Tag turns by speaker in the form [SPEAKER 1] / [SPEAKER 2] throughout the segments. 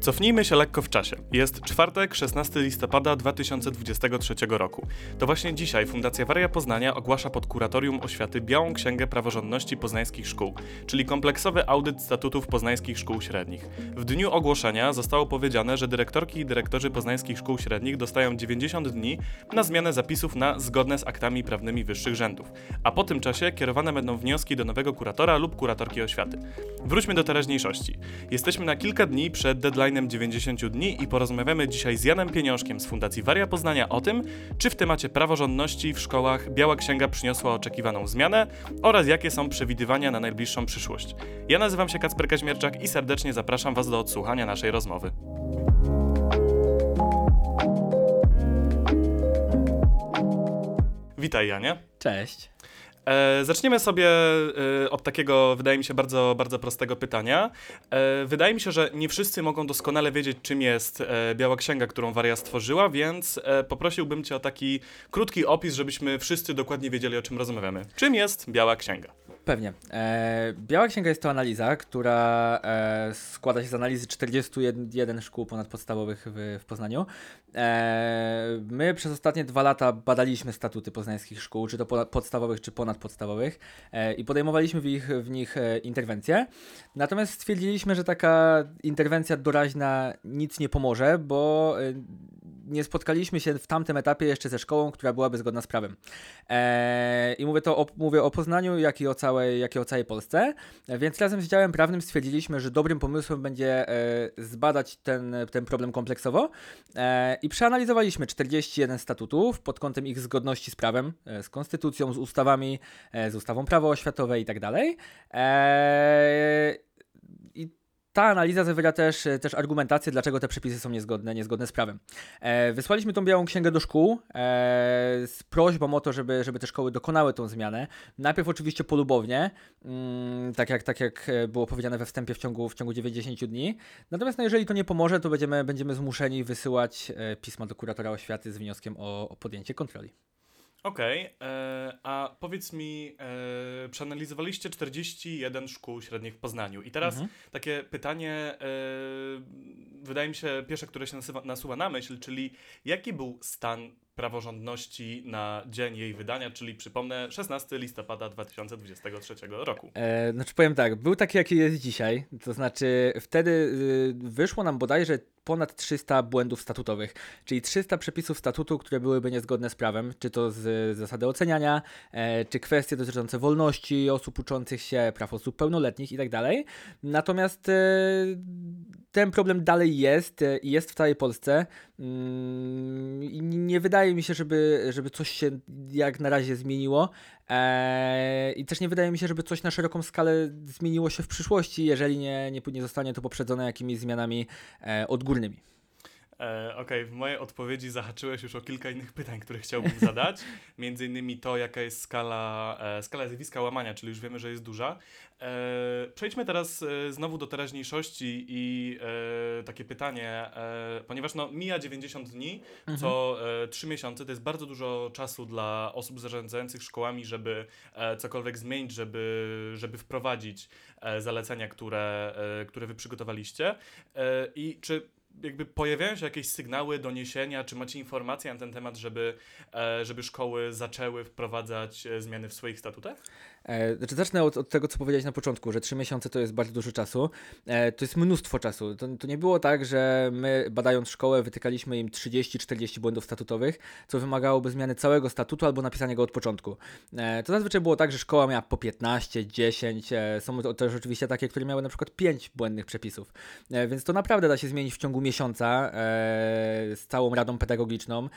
[SPEAKER 1] Cofnijmy się lekko w czasie. Jest czwartek, 16 listopada 2023 roku. To właśnie dzisiaj Fundacja Waria Poznania ogłasza pod Kuratorium Oświaty Białą Księgę Praworządności Poznańskich Szkół, czyli kompleksowy audyt statutów poznańskich szkół średnich. W dniu ogłoszenia zostało powiedziane, że dyrektorki i dyrektorzy poznańskich szkół średnich dostają 90 dni na zmianę zapisów na zgodne z aktami prawnymi wyższych rzędów, a po tym czasie kierowane będą wnioski do nowego kuratora lub kuratorki oświaty. Wróćmy do teraźniejszości. Jesteśmy na kilka dni przed deadline'em 90 dni i porozmawiamy dzisiaj z Janem Pieniążkiem z Fundacji Waria Poznania o tym, czy w temacie praworządności w szkołach Biała Księga przyniosła oczekiwaną zmianę oraz jakie są przewidywania na najbliższą przyszłość. Ja nazywam się Kacper Kaźmierczak i serdecznie zapraszam Was do odsłuchania naszej rozmowy. Witaj Janie.
[SPEAKER 2] Cześć.
[SPEAKER 1] E, zaczniemy sobie e, od takiego, wydaje mi się, bardzo, bardzo prostego pytania. E, wydaje mi się, że nie wszyscy mogą doskonale wiedzieć, czym jest e, Biała Księga, którą Waria stworzyła, więc e, poprosiłbym Cię o taki krótki opis, żebyśmy wszyscy dokładnie wiedzieli, o czym rozmawiamy. Czym jest Biała Księga?
[SPEAKER 2] Pewnie. E, Biała Księga jest to analiza, która e, składa się z analizy 41 szkół ponadpodstawowych w, w Poznaniu. E, my przez ostatnie dwa lata badaliśmy statuty poznańskich szkół, czy to podstawowych, czy ponadpodstawowych e, i podejmowaliśmy w, ich, w nich e, interwencje. Natomiast stwierdziliśmy, że taka interwencja doraźna nic nie pomoże, bo e, nie spotkaliśmy się w tamtym etapie jeszcze ze szkołą, która byłaby zgodna z prawem. I mówię to o, mówię o Poznaniu, jak i o całej, jak i o całej Polsce. Więc razem z działem prawnym stwierdziliśmy, że dobrym pomysłem będzie zbadać ten, ten problem kompleksowo i przeanalizowaliśmy 41 statutów pod kątem ich zgodności z prawem, e, z konstytucją, z ustawami, e, z ustawą prawo oświatowe i tak dalej. E, ta analiza zawiera też, też argumentację, dlaczego te przepisy są niezgodne, niezgodne z prawem. E, wysłaliśmy tą białą księgę do szkół e, z prośbą o to, żeby, żeby te szkoły dokonały tą zmianę. Najpierw oczywiście polubownie, mm, tak, jak, tak jak było powiedziane we wstępie w ciągu, w ciągu 90 dni. Natomiast no, jeżeli to nie pomoże, to będziemy, będziemy zmuszeni wysyłać e, pisma do kuratora oświaty z wnioskiem o, o podjęcie kontroli.
[SPEAKER 1] Okej, okay, e, a powiedz mi, e, przeanalizowaliście 41 szkół średnich w Poznaniu i teraz mhm. takie pytanie, e, wydaje mi się pierwsze, które się nasuwa, nasuwa na myśl, czyli jaki był stan praworządności na dzień jej wydania, czyli przypomnę 16 listopada 2023 roku.
[SPEAKER 2] E, znaczy powiem tak, był taki jaki jest dzisiaj, to znaczy wtedy y, wyszło nam bodajże ponad 300 błędów statutowych, czyli 300 przepisów statutu, które byłyby niezgodne z prawem, czy to z zasady oceniania, e, czy kwestie dotyczące wolności osób uczących się, praw osób pełnoletnich tak dalej. Natomiast e, ten problem dalej jest e, i jest w całej Polsce. Mm, nie wydaje mi się, żeby, żeby coś się jak na razie zmieniło. I też nie wydaje mi się, żeby coś na szeroką skalę zmieniło się w przyszłości, jeżeli nie, nie, nie zostanie to poprzedzone jakimiś zmianami odgórnymi.
[SPEAKER 1] E, Okej, okay, w mojej odpowiedzi zahaczyłeś już o kilka innych pytań, które chciałbym zadać. Między innymi to, jaka jest skala, e, skala zjawiska łamania, czyli już wiemy, że jest duża. E, przejdźmy teraz e, znowu do teraźniejszości i e, takie pytanie, e, ponieważ no, mija 90 dni, mhm. co 3 miesiące to jest bardzo dużo czasu dla osób zarządzających szkołami, żeby cokolwiek zmienić, żeby, żeby wprowadzić zalecenia, które, które wy przygotowaliście. I czy jakby pojawiają się jakieś sygnały, doniesienia, czy macie informacje na ten temat, żeby, e, żeby szkoły zaczęły wprowadzać e, zmiany w swoich statutach?
[SPEAKER 2] E, znaczy zacznę od, od, tego, co powiedziałeś na początku, że trzy miesiące to jest bardzo dużo czasu. E, to jest mnóstwo czasu. To, to, nie było tak, że my badając szkołę wytykaliśmy im 30-40 błędów statutowych, co wymagałoby zmiany całego statutu albo napisania go od początku. E, to zazwyczaj było tak, że szkoła miała po 15, 10, e, są też oczywiście takie, które miały na przykład 5 błędnych przepisów. Więc to naprawdę da się zmienić w ciągu miesiąca z całą radą pedagogiczną.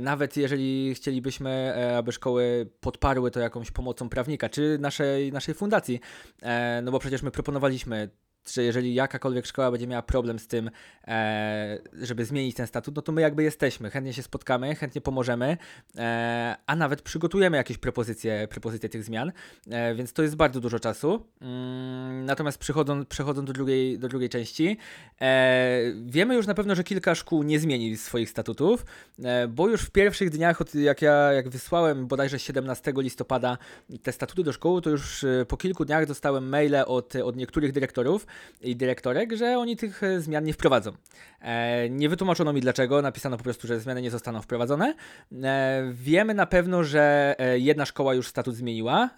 [SPEAKER 2] nawet jeżeli chcielibyśmy, aby szkoły podparły to jakąś pomocą prawnika, czy czy naszej, naszej fundacji. E, no bo przecież my proponowaliśmy że jeżeli jakakolwiek szkoła będzie miała problem z tym, e, żeby zmienić ten statut, no to my jakby jesteśmy, chętnie się spotkamy, chętnie pomożemy, e, a nawet przygotujemy jakieś propozycje, propozycje tych zmian, e, więc to jest bardzo dużo czasu. Mm, natomiast przechodząc, przechodząc do, drugiej, do drugiej części, e, wiemy już na pewno, że kilka szkół nie zmieni swoich statutów, e, bo już w pierwszych dniach, od, jak ja jak wysłałem bodajże 17 listopada te statuty do szkoły, to już e, po kilku dniach dostałem maile od, od niektórych dyrektorów, i dyrektorek, że oni tych e, zmian nie wprowadzą. E, nie wytłumaczono mi dlaczego, napisano po prostu, że zmiany nie zostaną wprowadzone. E, wiemy na pewno, że jedna szkoła już statut zmieniła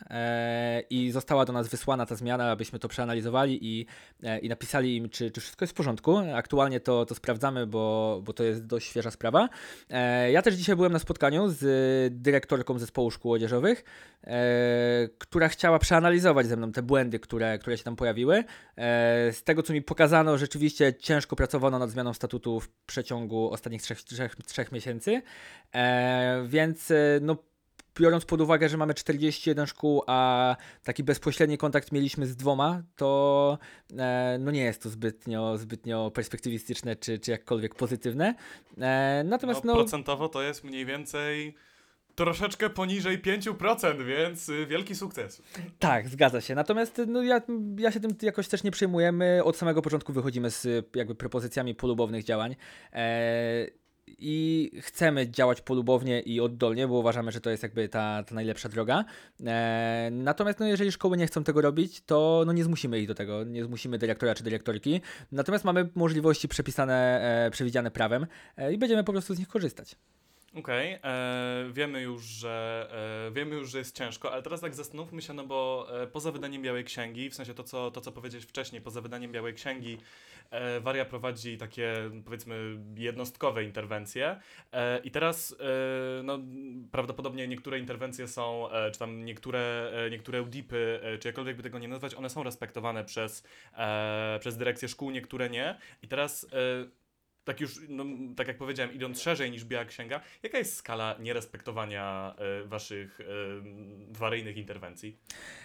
[SPEAKER 2] i została do nas wysłana ta zmiana, abyśmy to przeanalizowali i, i napisali im, czy, czy wszystko jest w porządku. Aktualnie to, to sprawdzamy, bo, bo to jest dość świeża sprawa. Ja też dzisiaj byłem na spotkaniu z dyrektorką zespołu szkół odzieżowych, która chciała przeanalizować ze mną te błędy, które, które się tam pojawiły. Z tego, co mi pokazano, rzeczywiście ciężko pracowano nad zmianą statutu w przeciągu ostatnich trzech, trzech, trzech miesięcy, e, więc e, no biorąc pod uwagę, że mamy 41 szkół, a taki bezpośredni kontakt mieliśmy z dwoma, to e, no nie jest to zbytnio, zbytnio perspektywistyczne czy, czy jakkolwiek pozytywne. E, natomiast
[SPEAKER 1] no,
[SPEAKER 2] no,
[SPEAKER 1] procentowo to jest mniej więcej troszeczkę poniżej 5%, więc y, wielki sukces.
[SPEAKER 2] Tak, zgadza się. Natomiast no, ja, ja się tym jakoś też nie przejmuję. My od samego początku wychodzimy z jakby propozycjami polubownych działań. E, i chcemy działać polubownie i oddolnie, bo uważamy, że to jest jakby ta, ta najlepsza droga. E, natomiast no, jeżeli szkoły nie chcą tego robić, to no, nie zmusimy ich do tego, nie zmusimy dyrektora czy dyrektorki. Natomiast mamy możliwości przepisane, e, przewidziane prawem e, i będziemy po prostu z nich korzystać.
[SPEAKER 1] Okej, okay. wiemy już, że e, wiemy już, że jest ciężko, ale teraz tak zastanówmy się, no bo e, poza wydaniem Białej Księgi, w sensie to, co, to, co powiedziałeś wcześniej, poza wydaniem Białej Księgi, e, Waria prowadzi takie, powiedzmy, jednostkowe interwencje e, i teraz, e, no, prawdopodobnie niektóre interwencje są, e, czy tam niektóre, e, niektóre UDIPy, e, czy jakkolwiek by tego nie nazwać, one są respektowane przez, e, przez dyrekcję szkół, niektóre nie i teraz... Tak już, no, tak jak powiedziałem, idąc szerzej niż Biała Księga, jaka jest skala nierespektowania e, waszych e, waryjnych interwencji?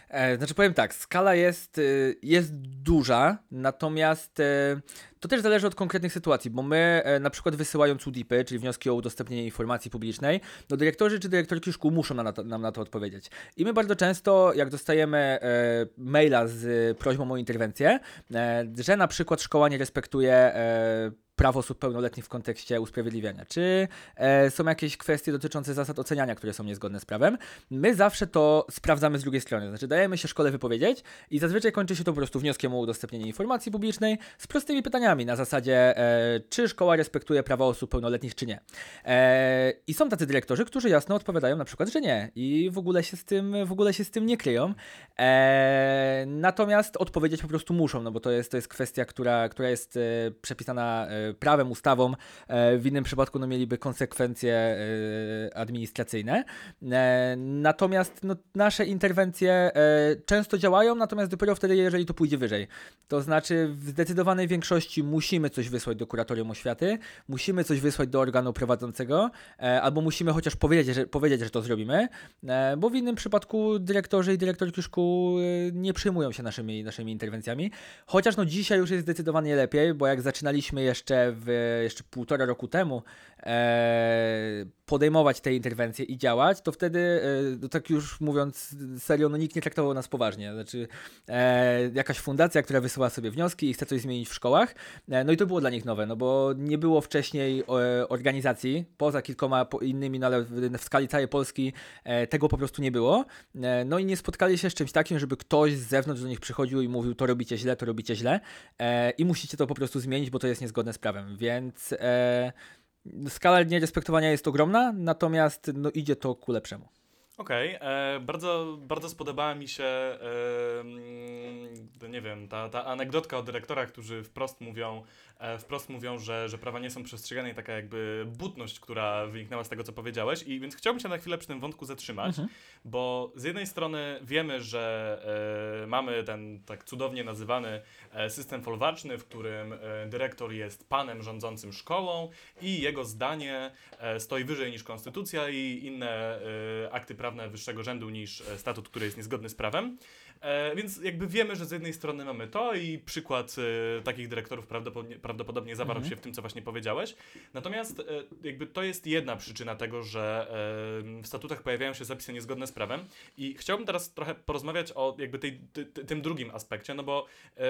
[SPEAKER 2] E, znaczy powiem tak, skala jest, e, jest duża, natomiast e, to też zależy od konkretnych sytuacji, bo my e, na przykład wysyłając UDIPy, czyli wnioski o udostępnienie informacji publicznej, no dyrektorzy czy dyrektorki szkół muszą nam na to, nam na to odpowiedzieć. I my bardzo często, jak dostajemy e, maila z prośbą o interwencję, że na przykład szkoła nie respektuje praw osób pełnoletnich w kontekście usprawiedliwiania? Czy e, są jakieś kwestie dotyczące zasad oceniania, które są niezgodne z prawem? My zawsze to sprawdzamy z drugiej strony. Znaczy, dajemy się szkole wypowiedzieć i zazwyczaj kończy się to po prostu wnioskiem o udostępnienie informacji publicznej z prostymi pytaniami na zasadzie, e, czy szkoła respektuje prawa osób pełnoletnich, czy nie. E, I są tacy dyrektorzy, którzy jasno odpowiadają na przykład, że nie i w ogóle się z tym, w ogóle się z tym nie kryją. E, natomiast odpowiedzieć po prostu muszą, no bo to jest, to jest kwestia, która, która jest e, przepisana e, prawem, ustawą. E, w innym przypadku no, mieliby konsekwencje administracyjne. Natomiast no, nasze interwencje często działają, natomiast dopiero wtedy, jeżeli to pójdzie wyżej. To znaczy, w zdecydowanej większości musimy coś wysłać do kuratorium oświaty, musimy coś wysłać do organu prowadzącego, albo musimy chociaż powiedzieć, że, powiedzieć, że to zrobimy, bo w innym przypadku dyrektorzy i dyrektorki szkół nie przyjmują się naszymi, naszymi interwencjami. Chociaż no dzisiaj już jest zdecydowanie lepiej, bo jak zaczynaliśmy jeszcze w jeszcze półtora roku temu e, podejmować te interwencje i działać, to wtedy, e, no tak już mówiąc serio, no nikt nie traktował nas poważnie. Znaczy, e, jakaś fundacja, która wysyła sobie wnioski i chce coś zmienić w szkołach, e, no i to było dla nich nowe, no bo nie było wcześniej e, organizacji, poza kilkoma innymi, no ale w, w skali całej Polski e, tego po prostu nie było. no i nie spotkali się z czymś takim, żeby ktoś z zewnątrz do nich przychodził i mówił, to robicie źle, to robicie źle i musicie to po prostu zmienić, bo to jest niezgodne z prawem, więc skala nierespektowania jest ogromna, natomiast no, idzie to ku lepszemu.
[SPEAKER 1] Okej, okay, bardzo, bardzo spodobała mi się, e, nie wiem, ta, ta anegdotka od dyrektora, którzy wprost mówią, E, wprost mówią, że, że prawa nie są przestrzegane i taka jakby butność, która wyniknęła z tego, co powiedziałeś. I więc chciałbym się na chwilę przy tym wątku zatrzymać, mhm. bo z jednej strony wiemy, że e, mamy ten tak cudownie nazywany e, system folwarczny, w którym e, dyrektor jest panem rządzącym szkołą i jego zdanie e, stoi wyżej niż konstytucja i inne e, akty prawne wyższego rzędu niż statut, który jest niezgodny z prawem. E, więc jakby wiemy, że z jednej strony mamy to i przykład e, takich dyrektorów prawdopodobnie, prawdopodobnie zawarł mhm. się w tym, co właśnie powiedziałeś. Natomiast e, jakby to jest jedna przyczyna tego, że e, w statutach pojawiają się zapisy niezgodne z prawem i chciałbym teraz trochę porozmawiać o jakby tej, ty, tym drugim aspekcie, no bo e,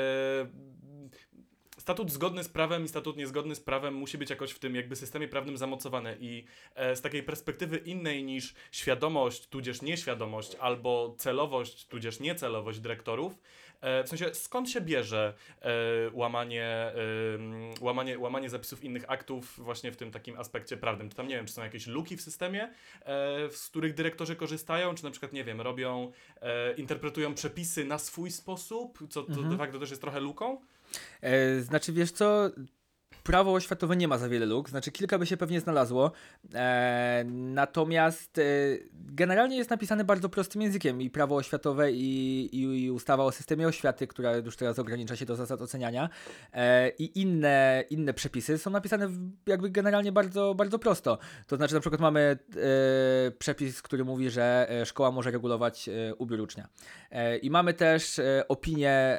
[SPEAKER 1] statut zgodny z prawem i statut niezgodny z prawem musi być jakoś w tym jakby systemie prawnym zamocowany i e, z takiej perspektywy innej niż świadomość, tudzież nieświadomość, albo celowość, tudzież niecelowość dyrektorów, w sensie skąd się bierze e, łamanie, e, łamanie, łamanie zapisów innych aktów właśnie w tym takim aspekcie prawnym? Czy tam, nie wiem, czy są jakieś luki w systemie, e, z których dyrektorzy korzystają, czy na przykład, nie wiem, robią, e, interpretują przepisy na swój sposób, co to
[SPEAKER 2] Mhm.
[SPEAKER 1] de facto też jest trochę luką?
[SPEAKER 2] E, znaczy, wiesz co, prawo oświatowe nie ma za wiele luk, znaczy kilka by się pewnie znalazło, e, natomiast e, generalnie jest napisane bardzo prostym językiem i prawo oświatowe i, i, i ustawa o systemie oświaty, która już teraz ogranicza się do zasad oceniania e, i inne, inne przepisy są napisane jakby generalnie bardzo, bardzo prosto. To znaczy na przykład mamy e, przepis, który mówi, że e, szkoła może regulować e, ubiór ucznia. I mamy też opinię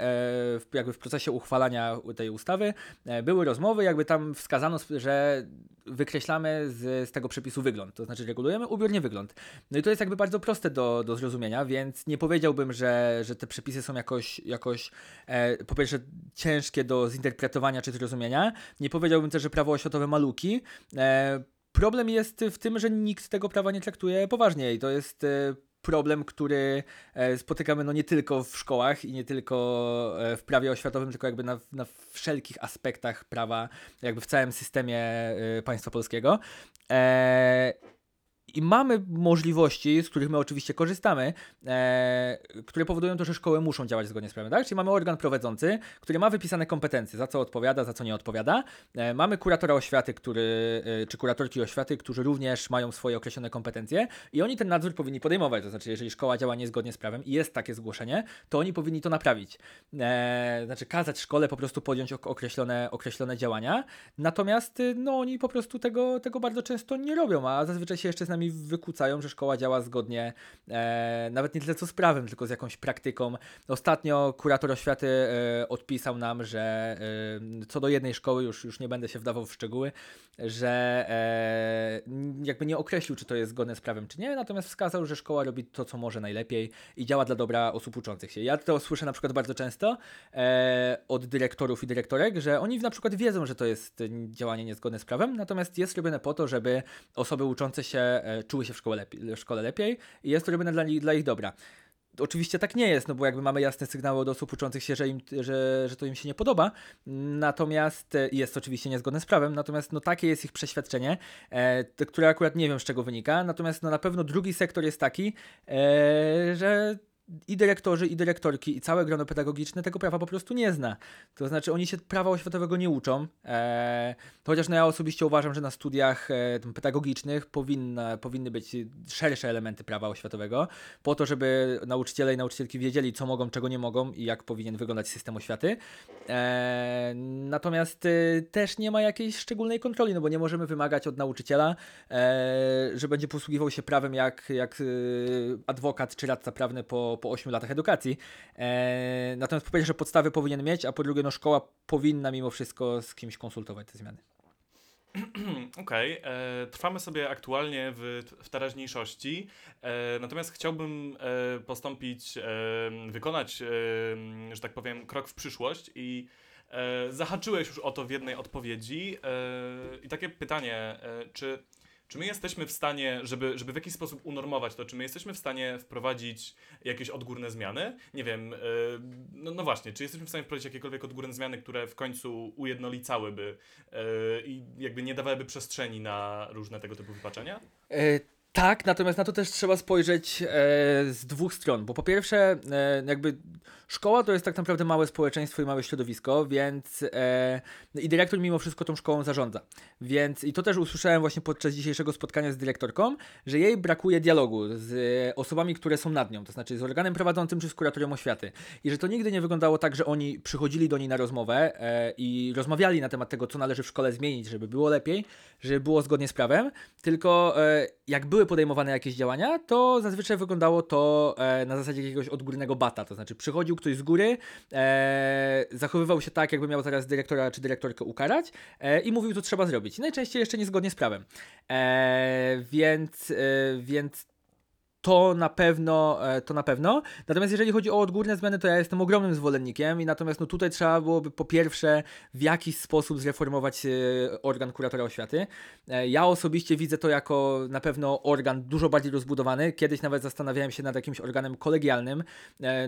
[SPEAKER 2] jakby w procesie uchwalania tej ustawy. Były rozmowy, jakby tam wskazano, że wykreślamy z, z tego przepisu wygląd, to znaczy regulujemy ubiór, nie wygląd. No i to jest jakby bardzo proste do, do zrozumienia, więc nie powiedziałbym, że, że te przepisy są jakoś, jakoś e, po pierwsze ciężkie do zinterpretowania czy zrozumienia. Nie powiedziałbym też, że prawo oświatowe ma luki. E, problem jest w tym, że nikt tego prawa nie traktuje poważnie i to jest e, problem, który e, spotykamy no nie tylko w szkołach i nie tylko e, w prawie oświatowym, tylko jakby na, na wszelkich aspektach prawa, jakby w całym systemie e, państwa polskiego. E, i mamy możliwości, z których my oczywiście korzystamy, e, które powodują to, że szkoły muszą działać zgodnie z prawem. Tak? Czyli mamy organ prowadzący, który ma wypisane kompetencje, za co odpowiada, za co nie odpowiada. E, mamy kuratora oświaty, który, e, czy kuratorki oświaty, którzy również mają swoje określone kompetencje i oni ten nadzór powinni podejmować. To znaczy, jeżeli szkoła działa niezgodnie z prawem i jest takie zgłoszenie, to oni powinni to naprawić. E, znaczy, kazać szkole po prostu podjąć ok- określone, określone działania. Natomiast y, no, oni po prostu tego, tego bardzo często nie robią, a zazwyczaj się jeszcze z nami wykłócają, że szkoła działa zgodnie e, nawet nie tyle co z prawem, tylko z jakąś praktyką. Ostatnio kurator oświaty e, odpisał nam, że e, co do jednej szkoły, już, już nie będę się wdawał w szczegóły, że e, jakby nie określił, czy to jest zgodne z prawem, czy nie, natomiast wskazał, że szkoła robi to, co może najlepiej i działa dla dobra osób uczących się. Ja to słyszę na przykład bardzo często e, od dyrektorów i dyrektorek, że oni na przykład wiedzą, że to jest działanie niezgodne z prawem, natomiast jest robione po to, żeby osoby uczące się e, czuły się w szkole, lepiej, w szkole lepiej i jest to robione dla, dla ich dobra. Oczywiście tak nie jest, no bo jakby mamy jasne sygnały od osób uczących się, że, im, że, że to im się nie podoba, natomiast e, jest oczywiście niezgodne z prawem, natomiast no takie jest ich przeświadczenie, e, które akurat nie wiem z czego wynika, natomiast no na pewno drugi sektor jest taki, e, że i dyrektorzy, i dyrektorki, i całe grono pedagogiczne tego prawa po prostu nie zna. To znaczy, oni się prawa oświatowego nie uczą. E, chociaż no ja osobiście uważam, że na studiach e, pedagogicznych powinna, powinny być szersze elementy prawa oświatowego, po to, żeby nauczyciele i nauczycielki wiedzieli, co mogą, czego nie mogą i jak powinien wyglądać system oświaty. E, natomiast e, też nie ma jakiejś szczególnej kontroli, no bo nie możemy wymagać od nauczyciela, e, że będzie posługiwał się prawem jak, jak adwokat czy radca prawny po, po 8 latach edukacji. E, natomiast po pierwsze podstawy powinien mieć, a po drugie no szkoła powinna mimo wszystko z kimś konsultować te zmiany.
[SPEAKER 1] Okej, e, trwamy sobie aktualnie w, w teraźniejszości, e, natomiast chciałbym e, postąpić, e, wykonać, e, że tak powiem, krok w przyszłość i zahaczyłeś już o to w jednej odpowiedzi i takie pytanie, czy, czy my jesteśmy w stanie, żeby, żeby w jakiś sposób unormować to, czy my jesteśmy w stanie wprowadzić jakieś odgórne zmiany? Nie wiem, e, no, no właśnie, czy jesteśmy w stanie wprowadzić jakiekolwiek odgórne zmiany, które w końcu ujednolicałyby e, i jakby nie dawałyby przestrzeni na różne tego typu wypaczenia?
[SPEAKER 2] E, tak, natomiast na to też trzeba spojrzeć e, z dwóch stron, bo po pierwsze, e, jakby szkoła to jest tak naprawdę małe społeczeństwo i małe środowisko, więc e, i dyrektor mimo wszystko tą szkołą zarządza. Więc i to też usłyszałem właśnie podczas dzisiejszego spotkania z dyrektorką, że jej brakuje dialogu z e, osobami, które są nad nią, to znaczy z organem prowadzącym czy z kuratorium oświaty. I że to nigdy nie wyglądało tak, że oni przychodzili do niej na rozmowę e, i rozmawiali na temat tego, co należy w szkole zmienić, żeby było lepiej, żeby było zgodnie z prawem, tylko e, jak były podejmowane jakieś działania, to zazwyczaj wyglądało to e, na zasadzie jakiegoś odgórnego bata, to znaczy przychodził ktoś z góry, e, zachowywał się tak, jakby miał zaraz dyrektora czy dyrektorkę ukarać e, i mówił, co trzeba zrobić. Najczęściej jeszcze niezgodnie z prawem. E, więc, e, więc to na pewno, e, to na pewno. Natomiast jeżeli chodzi o odgórne zmiany, to ja jestem ogromnym zwolennikiem i natomiast no tutaj trzeba byłoby po pierwsze w jakiś sposób zreformować e, organ kuratora oświaty. E, ja osobiście widzę to jako na pewno organ dużo bardziej rozbudowany. Kiedyś nawet zastanawiałem się nad jakimś organem kolegialnym,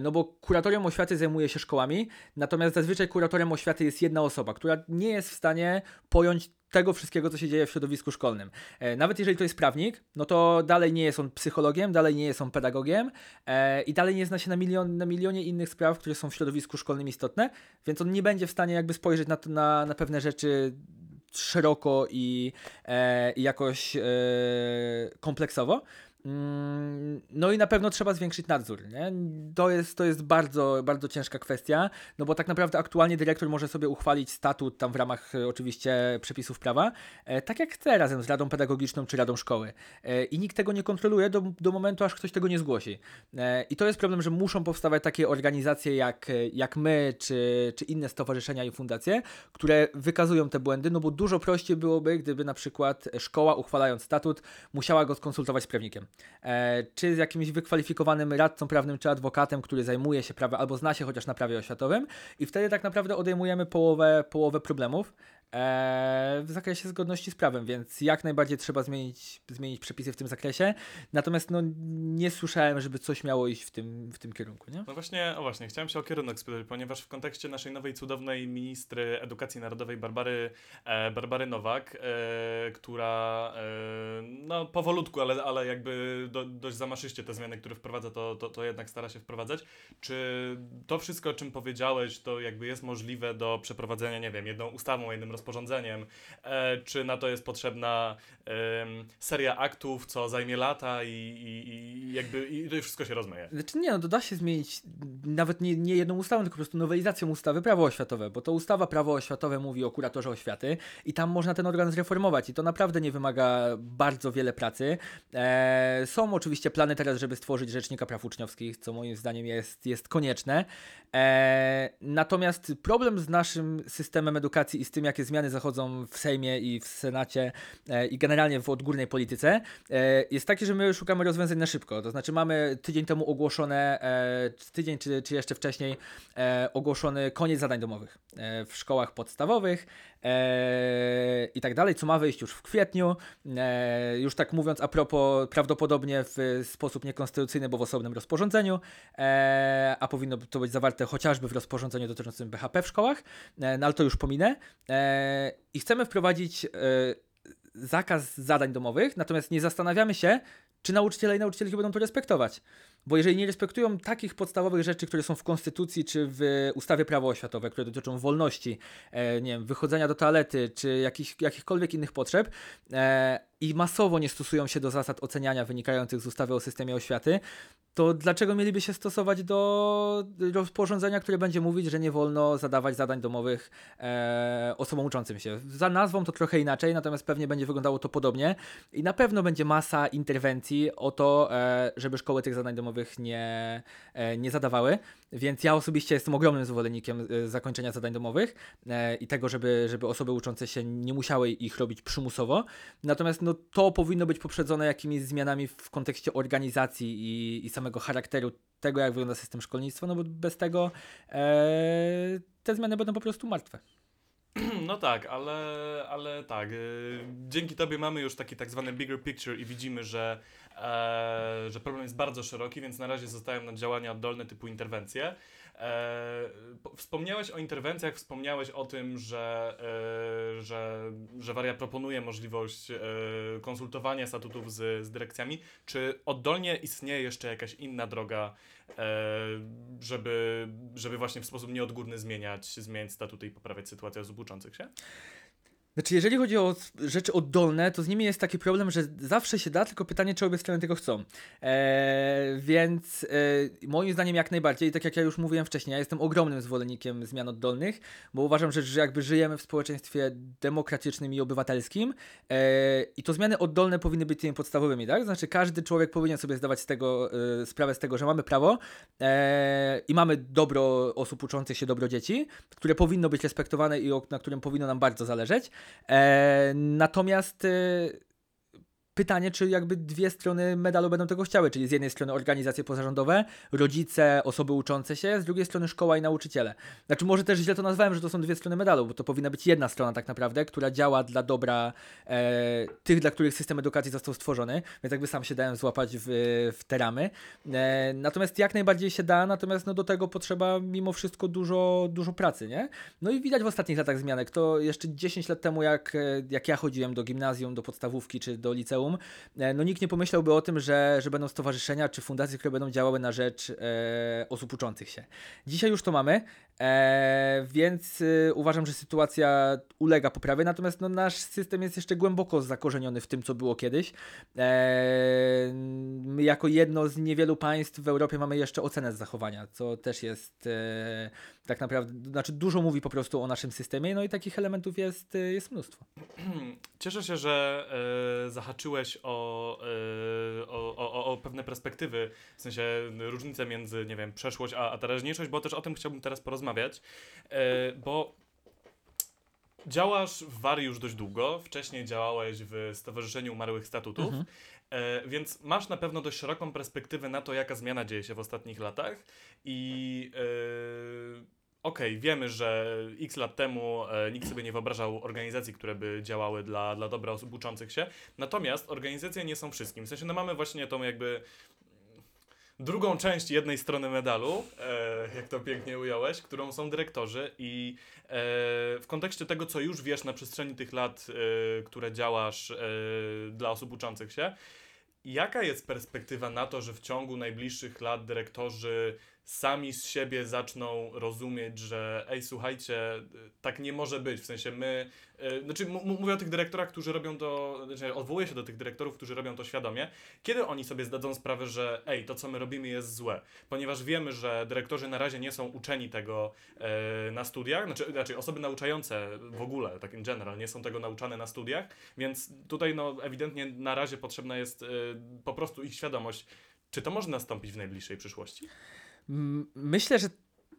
[SPEAKER 2] no bo kuratorium oświaty zajmuje się szkołami, natomiast zazwyczaj kuratorem oświaty jest jedna osoba, która nie jest w stanie pojąć tego wszystkiego, co się dzieje w środowisku szkolnym. E, nawet jeżeli to jest prawnik, no to dalej nie jest on psychologiem, dalej nie jest on pedagogiem e, i dalej nie zna się na, milion, na milionie innych spraw, które są w środowisku szkolnym istotne, więc on nie będzie w stanie jakby spojrzeć na, na, na pewne rzeczy szeroko i, e, i jakoś e, kompleksowo. Mm, no i na pewno trzeba zwiększyć nadzór. Nie? To, jest, to jest bardzo, bardzo ciężka kwestia, no bo tak naprawdę aktualnie dyrektor może sobie uchwalić statut tam w ramach e, oczywiście przepisów prawa, e, tak jak chce razem z Radą Pedagogiczną czy Radą Szkoły. E, I nikt tego nie kontroluje do, do momentu, aż ktoś tego nie zgłosi. I to jest problem, że muszą powstawać takie organizacje jak, jak my, czy, czy inne stowarzyszenia i fundacje, które wykazują te błędy, no bo dużo prościej byłoby, gdyby na przykład szkoła uchwalając statut musiała go skonsultować z prawnikiem. Czy z jakimś wykwalifikowanym radcą prawnym, czy adwokatem, który zajmuje się prawem, albo zna się chociaż na prawie oświatowym i wtedy tak naprawdę odejmujemy połowę, połowę problemów. E, w zakresie zgodności z prawem, więc jak najbardziej trzeba zmienić, zmienić przepisy w tym zakresie. Natomiast no, nie słyszałem, żeby coś miało iść w tym, w tym kierunku. Nie?
[SPEAKER 1] No właśnie, o właśnie, chciałem się o kierunek spytać, ponieważ w kontekście naszej nowej cudownej ministry edukacji narodowej Barbary, e, Barbary Nowak, e, która e, no powolutku, ale, ale jakby do, dość zamaszyście te zmiany, które wprowadza, to, to, to jednak stara się wprowadzać. Czy to wszystko, o czym powiedziałeś, to jakby jest możliwe do przeprowadzenia, nie wiem, jedną ustawą, jednym rozporządzeniem, e, czy na to jest potrzebna seria aktów, co zajmie lata i, i, i jakby i to wszystko się rozmyje.
[SPEAKER 2] Znaczy nie, no to da się zmienić nawet nie, nie jedną ustawą, tylko po prostu nowelizacją ustawy prawo oświatowe, bo to ustawa prawo oświatowe mówi o kuratorze oświaty i tam można ten organ zreformować i to naprawdę nie wymaga bardzo wiele pracy. E, są oczywiście plany teraz, żeby stworzyć Rzecznika Praw Uczniowskich, co moim zdaniem jest, jest konieczne. E, natomiast problem z naszym systemem edukacji i z tym, jakie zmiany zachodzą w Sejmie i w Senacie e, i generalnie w odgórnej polityce, e, jest taki, że my szukamy rozwiązań na szybko. To znaczy mamy tydzień temu ogłoszone, e, tydzień czy, czy jeszcze wcześniej ogłoszony koniec zadań domowych w szkołach podstawowych i tak dalej, co ma wyjść już w kwietniu. Już tak mówiąc a propos, prawdopodobnie w sposób niekonstytucyjny, bo w osobnym rozporządzeniu, a powinno to być zawarte chociażby w rozporządzeniu dotyczącym BHP w szkołach, no ale to już pominę. I chcemy wprowadzić zakaz zadań domowych, natomiast nie zastanawiamy się, czy nauczyciele i nauczycielki będą to respektować. Bo jeżeli nie respektują takich podstawowych rzeczy, które są w konstytucji czy w ustawie prawo oświatowe, które dotyczą wolności, e, nie wiem, wychodzenia do toalety czy jakich, jakichkolwiek innych potrzeb e, i masowo nie stosują się do zasad oceniania wynikających z ustawy o systemie oświaty, to dlaczego mieliby się stosować do rozporządzenia, które będzie mówić, że nie wolno zadawać zadań domowych e, osobom uczącym się? Za nazwą to trochę inaczej, natomiast pewnie będzie wyglądało to podobnie i na pewno będzie masa interwencji o to, e, żeby szkoły tych zadań domowych nie, e, nie zadawały, więc ja osobiście jestem ogromnym zwolennikiem e, zakończenia zadań domowych e, i tego, żeby, żeby osoby uczące się nie musiały ich robić przymusowo, natomiast no, to powinno być poprzedzone jakimiś zmianami w kontekście organizacji i, i samego charakteru tego, jak wygląda system szkolnictwa, no bo bez tego e, te zmiany będą po prostu martwe.
[SPEAKER 1] No tak, ale, ale tak. E, dzięki Tobie mamy już taki tak zwany bigger picture i widzimy, że, e, że problem jest bardzo szeroki, więc na razie zostają na działania oddolne typu interwencje. E, wspomniałeś o interwencjach, wspomniałeś o tym, że, e, że, że Waria proponuje możliwość e, konsultowania statutów z, z dyrekcjami. Czy oddolnie istnieje jeszcze jakaś inna droga, żeby, żeby właśnie w sposób nieodgórny zmieniać, zmieniać statuty i poprawiać sytuację osób uczących się?
[SPEAKER 2] Znaczy, jeżeli chodzi o rzeczy oddolne, to z nimi jest taki problem, że zawsze się da, tylko pytanie, czy obie strony tego chcą. Eee, więc e, moim zdaniem jak najbardziej, tak jak ja już mówiłem wcześniej, ja jestem ogromnym zwolennikiem zmian oddolnych, bo uważam, że, że jakby żyjemy w społeczeństwie demokratycznym i obywatelskim e, i to zmiany oddolne powinny być tymi podstawowymi, tak? Znaczy, każdy człowiek powinien sobie zdawać z tego e, sprawę z tego, że mamy prawo e, i mamy dobro osób uczących się, dobro dzieci, które powinno być respektowane i na którym powinno nam bardzo zależeć. E, natomiast e, pytanie, czy jakby dwie strony medalu będą tego chciały, czyli z jednej strony organizacje pozarządowe, rodzice, osoby uczące się, z drugiej strony szkoła i nauczyciele. Znaczy może też źle to nazwałem, że to są dwie strony medalu, bo to powinna być jedna strona tak naprawdę, która działa dla dobra e, tych, dla których system edukacji został stworzony, więc jakby sam się dałem złapać w, w te ramy. E, natomiast jak najbardziej się da, natomiast no do tego potrzeba mimo wszystko dużo, dużo pracy, nie? No i widać w ostatnich latach zmianek. To jeszcze 10 lat temu, jak, jak ja chodziłem do gimnazjum, do podstawówki czy do liceum, e, no nikt nie pomyślałby o tym, że, że będą stowarzyszenia czy fundacje, które będą działały na rzecz e, osób uczących się. Dzisiaj już to mamy, e, więc e, uważam, że sytuacja ulega poprawie, natomiast no, nasz system jest jeszcze głęboko zakorzeniony w tym, co było kiedyś. E, my jako jedno z niewielu państw w Europie mamy jeszcze ocenę z zachowania, co też jest e, tak naprawdę, znaczy dużo mówi po prostu o naszym systemie, no i takich elementów jest, jest mnóstwo.
[SPEAKER 1] Cieszę się, że e, zahaczyłeś o, e, o, o, o pewne perspektywy, w sensie różnice między, nie wiem, przeszłość a, a teraźniejszość, bo też o tym chciałbym teraz porozmawiać, e, bo działasz w Wari już dość długo, wcześniej działałeś w Stowarzyszeniu Umarłych Statutów,
[SPEAKER 2] Mhm.
[SPEAKER 1] e, więc masz na pewno dość szeroką perspektywę na to, jaka zmiana dzieje się w ostatnich latach i... Okej, wiemy, że x lat temu e, nikt sobie nie wyobrażał organizacji, które by działały dla, dla dobra osób uczących się. Natomiast organizacje nie są wszystkim. W sensie, no mamy właśnie tą jakby drugą część jednej strony medalu, e, jak to pięknie ująłeś, którą są dyrektorzy i e, w kontekście tego, co już wiesz na przestrzeni tych lat, e, które działasz e, dla osób uczących się, jaka jest perspektywa na to, że w ciągu najbliższych lat dyrektorzy sami z siebie zaczną rozumieć, że ej, słuchajcie, tak nie może być, w sensie my, y, znaczy mówię o tych dyrektorach, którzy robią to, znaczy odwołuję się do tych dyrektorów, którzy robią to świadomie, kiedy oni sobie zdadzą sprawę, że ej, to co my robimy jest złe, ponieważ wiemy, że dyrektorzy na razie nie są uczeni tego e, na studiach, znaczy, znaczy osoby nauczające w ogóle, tak in general, nie są tego nauczane na studiach, więc tutaj no ewidentnie na razie potrzebna jest e, po prostu ich świadomość, czy to może nastąpić w najbliższej przyszłości?
[SPEAKER 2] Myślę, że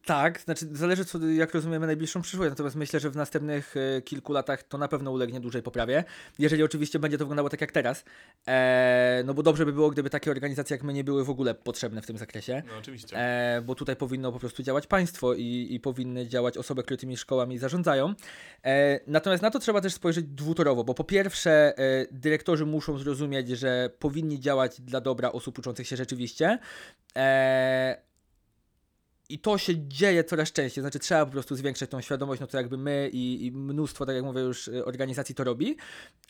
[SPEAKER 2] tak, znaczy zależy co, jak rozumiemy najbliższą przyszłość, natomiast myślę, że w następnych e, kilku latach to na pewno ulegnie dużej poprawie, jeżeli oczywiście będzie to wyglądało tak jak teraz, e, no bo dobrze by było, gdyby takie organizacje jak my nie były w ogóle potrzebne w tym zakresie,
[SPEAKER 1] No oczywiście.
[SPEAKER 2] e, bo tutaj powinno po prostu działać państwo i, i powinny działać osoby, które tymi szkołami zarządzają. E, natomiast na to trzeba też spojrzeć dwutorowo, bo po pierwsze e, dyrektorzy muszą zrozumieć, że powinni działać dla dobra osób uczących się rzeczywiście, e, i to się dzieje coraz częściej, znaczy trzeba po prostu zwiększać tą świadomość, no to jakby my i, i mnóstwo, tak jak mówię już, y, organizacji to robi.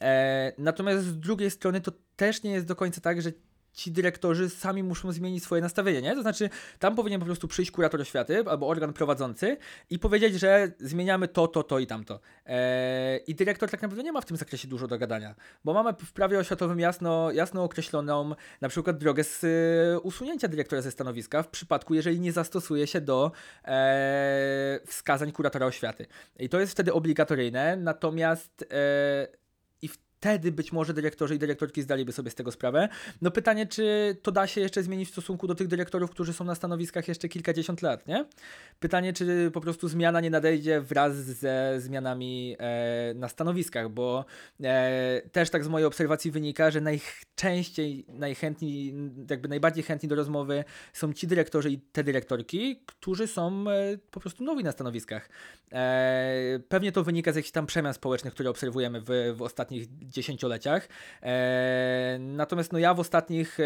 [SPEAKER 2] E, natomiast z drugiej strony to też nie jest do końca tak, że ci dyrektorzy sami muszą zmienić swoje nastawienie, nie? To znaczy tam powinien po prostu przyjść kurator oświaty albo organ prowadzący i powiedzieć, że zmieniamy to, to, to i tamto. E, I dyrektor tak naprawdę nie ma w tym zakresie dużo do gadania, bo mamy w prawie oświatowym jasno, jasno określoną na przykład drogę z y, usunięcia dyrektora ze stanowiska w przypadku, jeżeli nie zastosuje się do e, wskazań kuratora oświaty. I to jest wtedy obligatoryjne, natomiast e, wtedy być może dyrektorzy i dyrektorki zdaliby sobie z tego sprawę. No pytanie, czy to da się jeszcze zmienić w stosunku do tych dyrektorów, którzy są na stanowiskach jeszcze kilkadziesiąt lat, nie? Pytanie, czy po prostu zmiana nie nadejdzie wraz ze zmianami e, na stanowiskach, bo e, też tak z mojej obserwacji wynika, że najczęściej, najchętniej, jakby najbardziej chętni do rozmowy są ci dyrektorzy i te dyrektorki, którzy są e, po prostu nowi na stanowiskach. E, pewnie to wynika z jakichś tam przemian społecznych, które obserwujemy w, w ostatnich dziesięcioleciach. E, natomiast no ja w ostatnich e,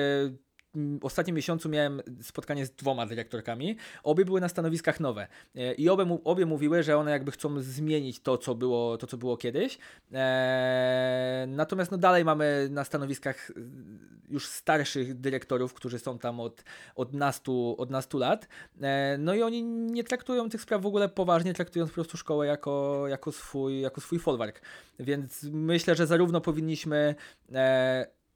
[SPEAKER 2] ostatnim miesiącu miałem spotkanie z dwoma dyrektorkami. Obie były na stanowiskach nowe. E, I obie, obie mówiły, że one jakby chcą zmienić to, co było, to, co było kiedyś. E, natomiast no dalej mamy na stanowiskach e, już starszych dyrektorów, którzy są tam od, od, nastu, od nastu lat. No i oni nie traktują tych spraw w ogóle poważnie, traktując po prostu szkołę jako, jako, swój, jako swój folwark. Więc myślę, że zarówno powinniśmy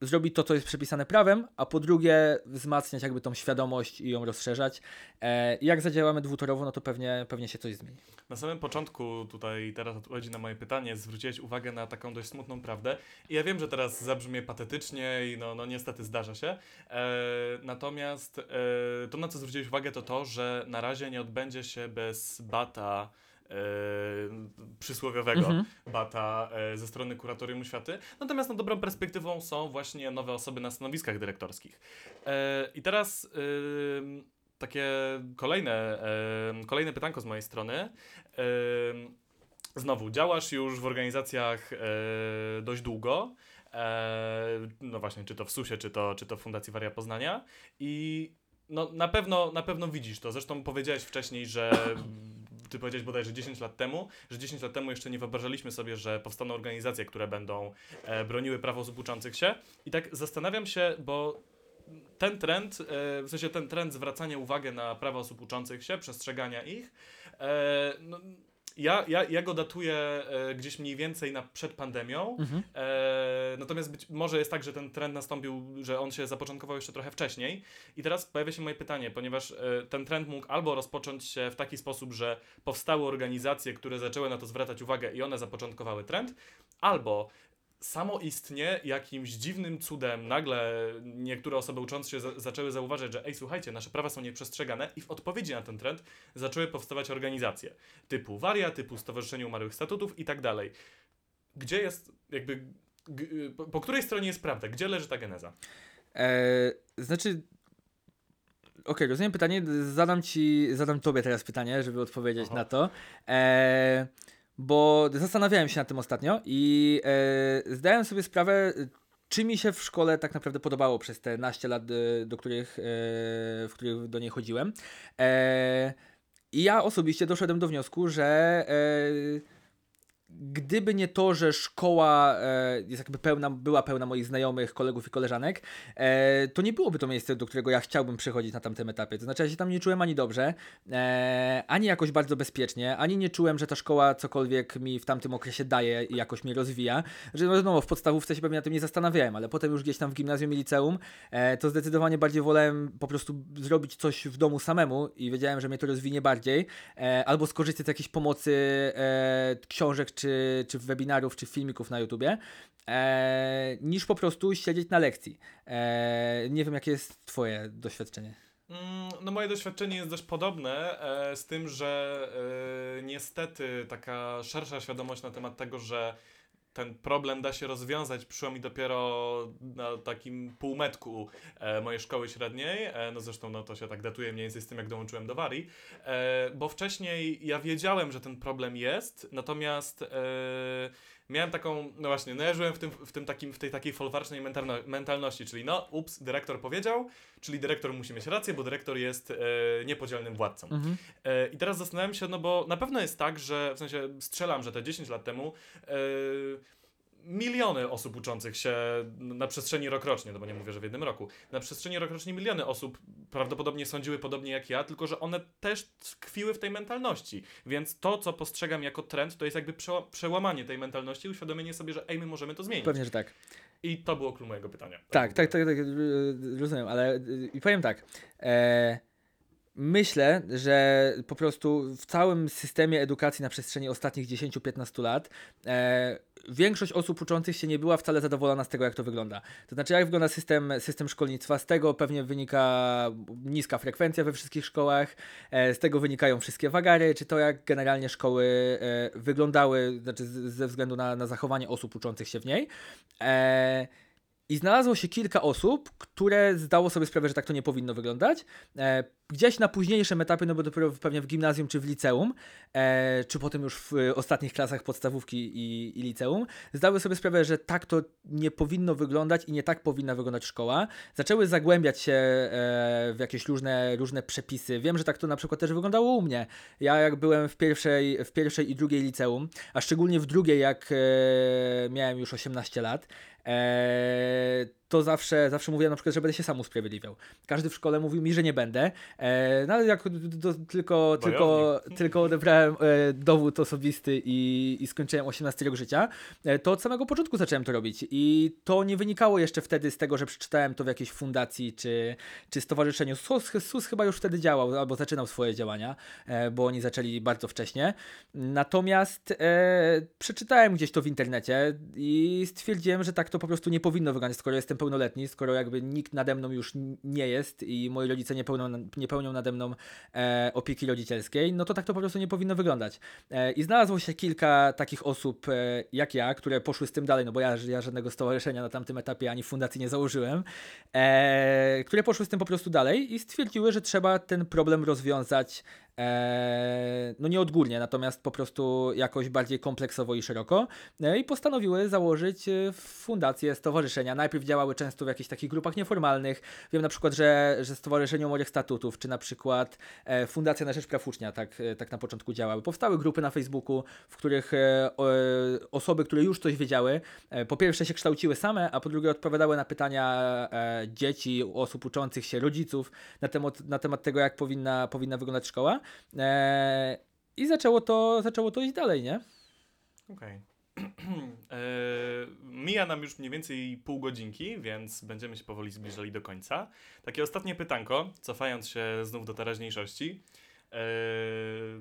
[SPEAKER 2] zrobić to, co jest przepisane prawem, a po drugie wzmacniać jakby tą świadomość i ją rozszerzać. E, jak zadziałamy dwutorowo, no to pewnie, pewnie się coś zmieni.
[SPEAKER 1] Na samym początku, tutaj teraz odpowiedzi na moje pytanie, zwróciłeś uwagę na taką dość smutną prawdę. I ja wiem, że teraz zabrzmie patetycznie i no, no niestety zdarza się. E, natomiast e, to, na co zwróciłeś uwagę, to to, że na razie nie odbędzie się bez bata przysłowiowego mhm. bata e, ze strony kuratorium oświaty. Natomiast no, dobrą perspektywą są właśnie nowe osoby na stanowiskach dyrektorskich. E, I teraz takie kolejne, kolejne pytanko z mojej strony. Znowu, działasz już w organizacjach dość długo. no właśnie, czy to w SUSie, czy to, czy to w Fundacji Waria Poznania. I no, na, pewno, na pewno widzisz to. Zresztą powiedziałeś wcześniej, że ty powiedziałeś bodajże 10 lat temu, że 10 lat temu jeszcze nie wyobrażaliśmy sobie, że powstaną organizacje, które będą e, broniły praw osób uczących się. I tak zastanawiam się, bo ten trend, e, w sensie ten trend zwracania uwagi na prawa osób uczących się, przestrzegania ich, e, no, ja, ja, ja go datuję e, gdzieś mniej więcej na, przed pandemią. Mhm. E, natomiast być może jest tak, że ten trend nastąpił, że on się zapoczątkował jeszcze trochę wcześniej. I teraz pojawia się moje pytanie, ponieważ e, ten trend mógł albo rozpocząć się w taki sposób, że powstały organizacje, które zaczęły na to zwracać uwagę i one zapoczątkowały trend, albo samoistnie jakimś dziwnym cudem nagle niektóre osoby uczące się za zaczęły zauważyć, że ej, słuchajcie, nasze prawa są nieprzestrzegane i w odpowiedzi na ten trend zaczęły powstawać organizacje typu Waria, typu Stowarzyszenie Umarłych Statutów i tak dalej. Gdzie jest jakby, po, po, której stronie jest prawda? Gdzie leży ta geneza?
[SPEAKER 2] Eee, znaczy, Okej, okay, rozumiem pytanie. Zadam ci, zadam tobie teraz pytanie, żeby odpowiedzieć Aha. na to. Eee, bo zastanawiałem się nad tym ostatnio i e, zdałem sobie sprawę, czy mi się w szkole tak naprawdę podobało przez te naście lat, e, do których, e, w których do niej chodziłem. E, I ja osobiście doszedłem do wniosku, że e, gdyby nie to, że szkoła e, jest jakby pełna, była pełna moich znajomych, kolegów i koleżanek, e, to nie byłoby to miejsce, do którego ja chciałbym przychodzić na tamtym etapie. To znaczy, ja się tam nie czułem ani dobrze, e, ani jakoś bardzo bezpiecznie, ani nie czułem, że ta szkoła cokolwiek mi w tamtym okresie daje i jakoś mnie rozwija. Że no, no w podstawówce się pewnie na tym nie zastanawiałem, ale potem już gdzieś tam w gimnazjum i liceum, to zdecydowanie bardziej wolałem po prostu zrobić coś w domu samemu i wiedziałem, że mnie to rozwinie bardziej, albo skorzystać z jakiejś pomocy książek czy, czy webinarów, czy filmików na YouTubie, e, niż po prostu siedzieć na lekcji. E, nie wiem, jakie jest Twoje doświadczenie.
[SPEAKER 1] Mm, no moje doświadczenie jest dość podobne, e, z tym, że e, niestety taka szersza świadomość na temat tego, że ten problem da się rozwiązać, przyszło mi dopiero na takim półmetku e, mojej szkoły średniej, e, no zresztą no to się tak datuje mniej więcej z tym, jak dołączyłem do Warii, e, bo wcześniej ja wiedziałem, że ten problem jest, natomiast e, miałem taką, no właśnie, no ja żyłem w, tym, w, tym takim, w tej takiej folwarcznej mentalno, mentalności, czyli no, ups, dyrektor powiedział, czyli dyrektor musi mieć rację, bo dyrektor jest e, niepodzielnym władcą. Mhm. E, I teraz zastanawiam się, no bo na pewno jest tak, że w sensie strzelam, że te 10 lat temu e, miliony osób uczących się na przestrzeni rokrocznie, no bo nie mówię, że w jednym roku, na przestrzeni rokrocznie miliony osób prawdopodobnie sądziły podobnie jak ja, tylko że one też tkwiły w tej mentalności. Więc to, co postrzegam jako trend, to jest jakby przełamanie tej mentalności i uświadomienie sobie, że ej, my możemy to zmienić.
[SPEAKER 2] Pewnie, że tak.
[SPEAKER 1] I to było klucz mojego pytania.
[SPEAKER 2] Tak, tak, tak, tak, rozumiem, ale i powiem tak. E Myślę, że po prostu w całym systemie edukacji na przestrzeni ostatnich 10-15 lat e, większość osób uczących się nie była wcale zadowolona z tego, jak to wygląda. To znaczy, jak wygląda system, system szkolnictwa, z tego pewnie wynika niska frekwencja we wszystkich szkołach, e, z tego wynikają wszystkie wagary, czy to, jak generalnie szkoły e, wyglądały, znaczy ze względu na, na zachowanie osób uczących się w niej. E, i znalazło się kilka osób, które zdało sobie sprawę, że tak to nie powinno wyglądać. E, gdzieś na późniejszym etapie, no bo dopiero pewnie w gimnazjum czy w liceum, e, czy potem już w ostatnich klasach podstawówki i, i, liceum, zdały sobie sprawę, że tak to nie powinno wyglądać i nie tak powinna wyglądać szkoła. Zaczęły zagłębiać się e, w jakieś różne, różne przepisy. Wiem, że tak to na przykład też wyglądało u mnie. Ja jak byłem w pierwszej, w pierwszej i drugiej liceum, a szczególnie w drugiej, jak e, miałem już 18 lat, e, to zawsze, zawsze mówiłem na przykład, że będę się sam usprawiedliwiał. Każdy w szkole mówił mi, że nie będę, e, no ale jak do, tylko, tylko, tylko odebrałem e, dowód osobisty i, i skończyłem 18 rok życia, e, to od samego początku zacząłem to robić i to nie wynikało jeszcze wtedy z tego, że przeczytałem to w jakiejś fundacji czy, czy stowarzyszeniu. SUS, SUS chyba już wtedy działał albo zaczynał swoje działania, e, bo oni zaczęli bardzo wcześnie. Natomiast e, przeczytałem gdzieś to w internecie i stwierdziłem, że tak to po prostu nie powinno wyglądać, skoro jestem pełnoletni, skoro jakby nikt nade mną już nie jest i moi rodzice nie pełnią, nie pełnią nade mną e, opieki rodzicielskiej, no to tak to po prostu nie powinno wyglądać. E, I znalazło się kilka takich osób e, jak ja, które poszły z tym dalej, no bo ja, ja żadnego stowarzyszenia na tamtym etapie ani fundacji nie założyłem, e, które poszły z tym po prostu dalej i stwierdziły, że trzeba ten problem rozwiązać no nie odgórnie, natomiast po prostu jakoś bardziej kompleksowo i szeroko e, i postanowiły założyć e, fundację, stowarzyszenia. Najpierw działały często w jakichś takich grupach nieformalnych. Wiem na przykład, że, że Stowarzyszenie Morych Statutów, czy na przykład e, Fundacja na Rzecz Praw Ucznia tak, e, tak na początku działały. Powstały grupy na Facebooku, w których osoby, które już coś wiedziały, po pierwsze się kształciły same, a po drugie odpowiadały na pytania dzieci, osób uczących się, rodziców na temat, na temat tego, jak powinna, powinna wyglądać szkoła. E, I zaczęło to, zaczęło to iść dalej, nie?
[SPEAKER 1] Okej. Eee, Mija nam już mniej więcej pół godzinki, więc będziemy się powoli zbliżali do końca. Takie ostatnie pytanko, cofając się znów do teraźniejszości. Eee,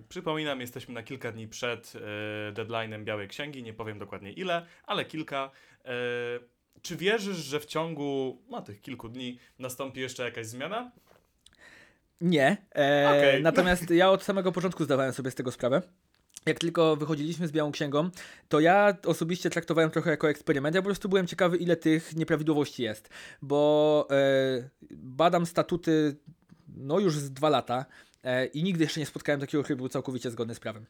[SPEAKER 1] przypominam, jesteśmy na kilka dni przed e, deadline'em Białej Księgi, nie powiem dokładnie ile, ale kilka. Czy wierzysz, że w ciągu no, tych kilku dni nastąpi jeszcze jakaś zmiana?
[SPEAKER 2] Nie. E,
[SPEAKER 1] Okej.
[SPEAKER 2] Natomiast ja od samego początku zdawałem sobie z tego sprawę. Jak tylko wychodziliśmy z Białą Księgą, to ja osobiście traktowałem trochę jako eksperyment. Ja po prostu byłem ciekawy, ile tych nieprawidłowości jest, bo e, badam statuty no już z dwa lata e, i nigdy jeszcze nie spotkałem takiego, który był całkowicie zgodny z prawem.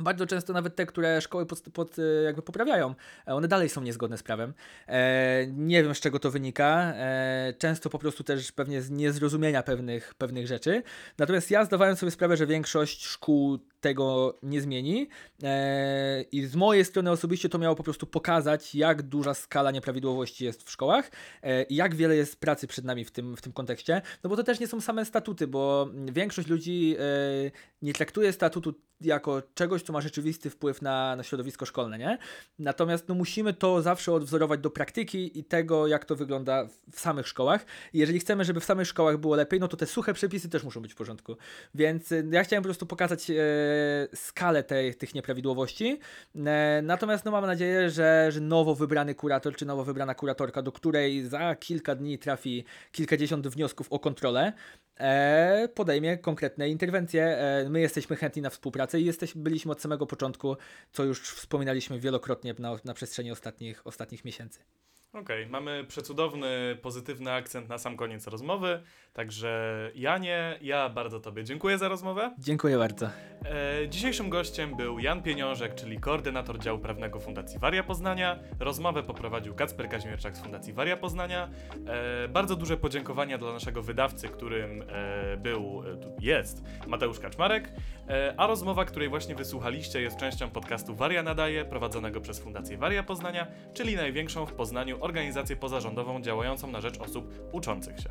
[SPEAKER 2] Bardzo często nawet te, które szkoły pod, pod, e, jakby poprawiają, e, one dalej są niezgodne z prawem. E, nie wiem z czego to wynika. E, często po prostu też pewnie z niezrozumienia pewnych, pewnych rzeczy. Natomiast ja zdawałem sobie sprawę, że większość szkół tego nie zmieni. E, I z mojej strony osobiście to miało po prostu pokazać, jak duża skala nieprawidłowości jest w szkołach e, i jak wiele jest pracy przed nami w tym, w tym kontekście. No bo to też nie są same statuty, bo większość ludzi e, nie traktuje statutu jako czegoś, co ma rzeczywisty wpływ na, na środowisko szkolne, nie? Natomiast no, musimy to zawsze odwzorować do praktyki i tego, jak to wygląda w samych szkołach. I jeżeli chcemy, żeby w samych szkołach było lepiej, no to te suche przepisy też muszą być w porządku. Więc ja chciałem po prostu pokazać skalę tej, tych nieprawidłowości. E, natomiast no, mam nadzieję, że, że nowo wybrany kurator, czy nowo wybrana kuratorka, do której za kilka dni trafi kilkadziesiąt wniosków o kontrolę, e, podejmie konkretne interwencje. E, my jesteśmy chętni na współpracę i jesteś, byliśmy od samego początku, co już wspominaliśmy wielokrotnie na, na przestrzeni ostatnich, ostatnich miesięcy.
[SPEAKER 1] Okej, mamy przecudowny, pozytywny akcent na sam koniec rozmowy. Także Janie, ja bardzo Tobie dziękuję za rozmowę.
[SPEAKER 2] Dziękuję bardzo.
[SPEAKER 1] E, dzisiejszym gościem był Jan Pieniążek, czyli koordynator działu prawnego Fundacji Waria Poznania. Rozmowę poprowadził Kacper Kaźmierczak z Fundacji Waria Poznania. E, bardzo duże podziękowania dla naszego wydawcy, którym e, był, e, jest Mateusz Kaczmarek. E, a rozmowa, której właśnie wysłuchaliście, jest częścią podcastu Waria Nadaje, prowadzonego przez Fundację Waria Poznania, czyli największą w Poznaniu organizację pozarządową działającą na rzecz osób uczących się.